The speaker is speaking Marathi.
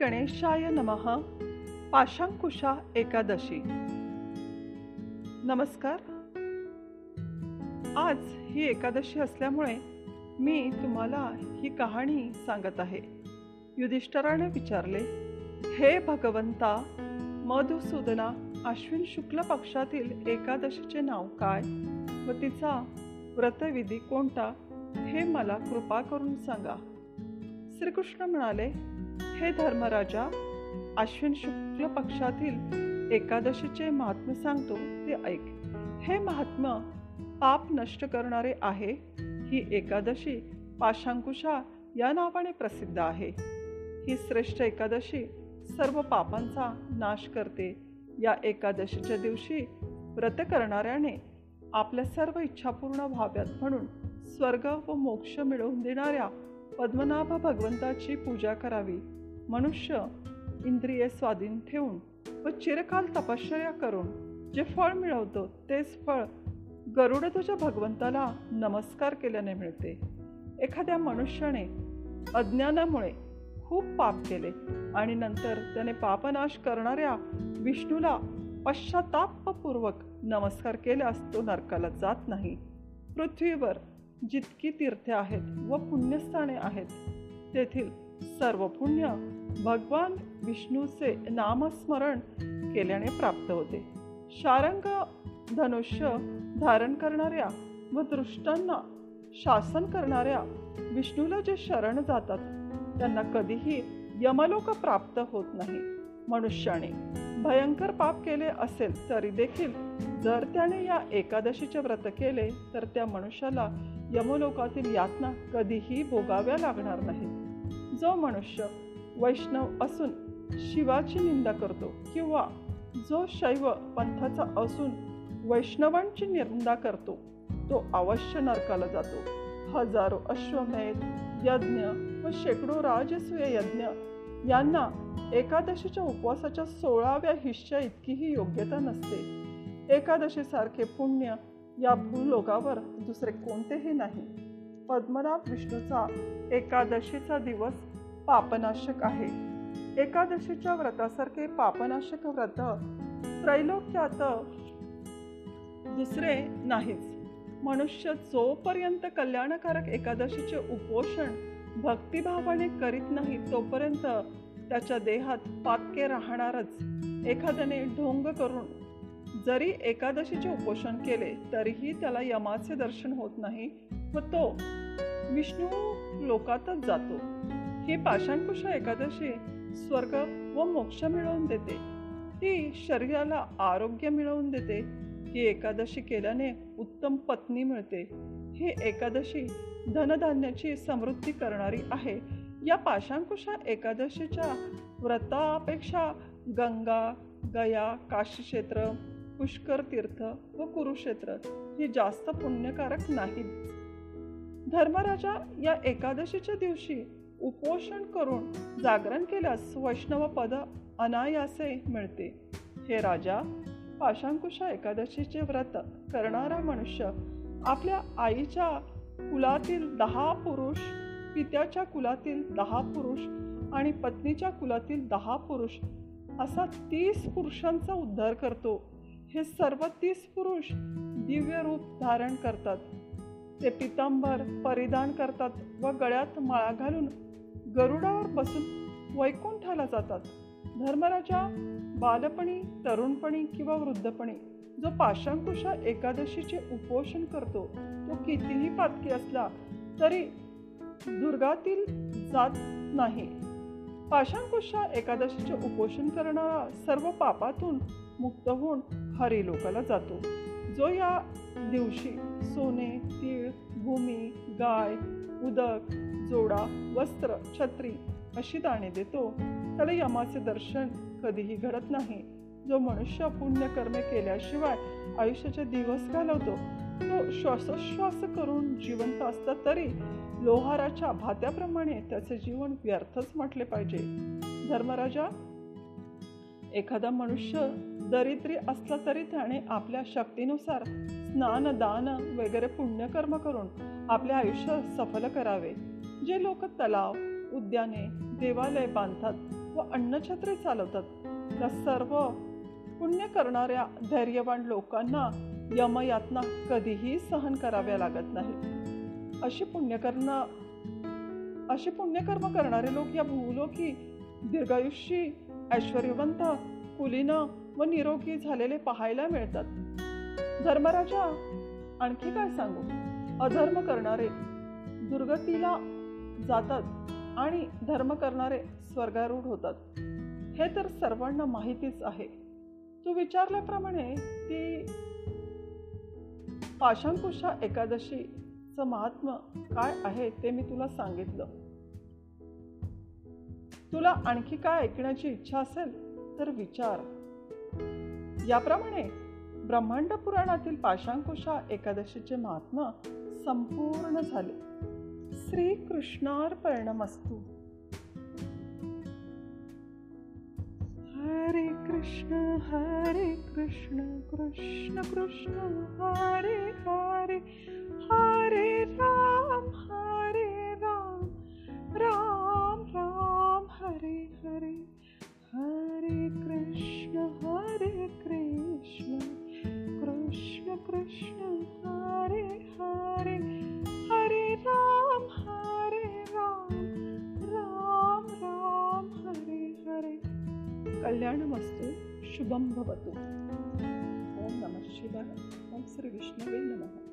गणेशाय नमः. पाशांकुशा एकादशी. नमस्कार. आज ही एकादशी असल्यामुळे मी तुम्हाला ही कहाणी सांगत आहे. युधिष्ठराने विचारले हे भगवंता मधुसूदना अश्विन शुक्ल पक्षातील एकादशीचे नाव काय? व तिचा व्रतविधी कोणता? हे मला कृपा करून सांगा. श्रीकृष्ण म्हणाले हे धर्मराजा अश्विन शुक्ल पक्षातील एकादशीचे महात्म्य सांगतो ते ऐक. हे महात्म्य पाप नष्ट करणारे आहे ही एकादशी पाशांकुशा या नावाने प्रसिद्ध आहे. ही श्रेष्ठ एकादशी सर्व पापांचा नाश करते. या एकादशीच्या दिवशी व्रत करणाऱ्याने आपल्या सर्व इच्छा पूर्ण व्हाव्यात म्हणून स्वर्ग व मोक्ष मिळवून देणाऱ्या पद्मनाभ भगवंताची पूजा करावी. मनुष्य इंद्रिये स्वाधीन ठेवून व चिरकाल तपश्चर्या करून जे फळ मिळवतो तेच फळ गरुडध्वज भगवंताला नमस्कार केल्याने मिळते. एखाद्या मनुष्याने अज्ञानामुळे खूप पाप केले आणि नंतर त्याने पापनाश करणाऱ्या विष्णूला पश्चातापपूर्वक नमस्कार केल्यास तो नरकाला जात नाही. पृथ्वीवर जितकी तीर्थे आहेत व पुण्यस्थाने आहेत तेथील सर्व पुण्य भगवान विष्णूचे नामस्मरण केल्याने प्राप्त होते. शारंग धनुष्य धारण करणाऱ्या व दृष्टांना शासन करणाऱ्या विष्णूला जे शरण जातात त्यांना कधीही यमलोक प्राप्त होत नाही. मनुष्याने भयंकर पाप केले असेल तरी देखील जर त्याने या एकादशीचे व्रत केले तर त्या मनुष्याला यमलोकातील यातना कधीही भोगाव्या लागणार नाही जो मनुष्य वैष्णव असून शिवाची निंदा करतो किंवा जो शैव पंथाचा असून वैष्णवांची निंदा करतो तो अवश्य नरकाला जातो. हजारो अश्वमेध यज्ञ व शेकडो राजसूय यज्ञ यांना एकादशीच्या उपवासाच्या सोळाव्या हिश्च्या इतकीही योग्यता नसते. एकादशीसारखे पुण्य या भूलोकावर दुसरे कोणतेही नाही. पद्मनाभ विष्णूचा एकादशीचा दिवस पापनाशक आहे. एकादशीच्या व्रतासारखे पापनाशक व्रत त्रैलोक्यात दुसरे नाहीच. मनुष्य जोपर्यंत कल्याणकारक एकादशीचे उपोषण भक्तिभावाने करीत नाही तोपर्यंत त्याच्या देहात पातके राहणारच. एखाद्याने ढोंग करून जरी एकादशीचे उपोषण केले तरीही त्याला यमाचे दर्शन होत नाही व तो विष्णू लोकातच जातो. ही पाशांकुशा एकादशी स्वर्ग व मोक्ष मिळवून देते. ती शरीराला आरोग्य मिळवून देते. ही एकादशी केल्याने उत्तम पत्नी मिळते. ही एकादशी धनधान्याची समृद्धी करणारी आहे. या पाशांकुशा एकादशीच्या व्रतापेक्षा गंगा गया काशी क्षेत्र पुष्कर तीर्थ व कुरुक्षेत्र ही जास्त पुण्यकारक नाहीत. धर्मराजा या एकादशीच्या दिवशी उपोषण करून जागरण केल्यास वैष्णव पद अनायासे मिळते. हे राजा पाशांकुशा एकादशीचे व्रत करणारा मनुष्य आपल्या आईच्या कुलातील दहा पुरुष पित्याच्या कुलातील दहा पुरुष आणि पत्नीच्या कुलातील दहा पुरुष असा तीस पुरुषांचा उद्धार करतो. हे सर्व तीस पुरुष दिव्य रूप धारण करतात. ते पितांबर परिधान करतात व गळ्यात माळा घालून गरुडावर बसून वैकुंठाला जातात. धर्मराजा बालपणी तरुणपणी किंवा वृद्धपणी जो पाशांकुशा एकादशीचे उपोषण करतो तो कितीही पातकी असला तरी दुर्गातील जात नाही. पाशांकुशा एकादशीचे उपोषण करणारा सर्व पापातून मुक्त होऊन हरिलोकाला जातो. जो या दिवशी सोने तीळ भूमी गाय उदक जोडा वस्त्र छत्री अशी दाणे देतो. त्याला यमाचे दर्शन कधीही घडत नाही. जो मनुष्य पुण्यकर्मे केल्याशिवाय आयुष्याचे दिवस घालवतो तो श्वासोश्वास करून जिवंत असता तरी लोहाराच्या भात्याप्रमाणे त्याचे जीवन व्यर्थच म्हटले पाहिजे. धर्मराजा एखादा मनुष्य दरिद्री असला तरी त्याने आपल्या शक्तीनुसार स्नान दान वगैरे पुण्यकर्म करून आपले आयुष्य सफल करावे. जे लोक तलाव उद्याने देवालय बांधतात व अन्नछत्री चालवतात त्या सर्व पुण्य करणाऱ्या धैर्यवान लोकांना यमयातना कधीही सहन कराव्या लागत नाही. अशी पुण्यकर्म अशी पुण्यकर्म करणारे लोक या भूलोकी दीर्घायुष्यी ऐश्वर्यवंत कुलीन व निरोगी झालेले पाहायला मिळतात. धर्मराजा आणखी काय सांगू? अधर्म करणारे दुर्गतीला जातात आणि धर्म करणारे स्वर्गारूढ होतात. हे तर सर्वांना माहितीच आहे. तू विचारल्याप्रमाणे ती पाशांकुशा एकादशीचं महात्म काय आहे ते मी तुला सांगितलं. तुला आणखी काय ऐकण्याची इच्छा असेल तर विचार. याप्रमाणे ब्रह्मांड पुराणातील पाशांकुशा एकादशीचे महात्मा संपूर्ण झाले. श्रीकृष्णार्पणमस्तू. हरे कृष्ण हरे कृष्ण कृष्ण कृष्ण हरे हरे हरे. शुभम भवतु। ओम नमः शिवाय। ओम श्री विष्णवे नमः।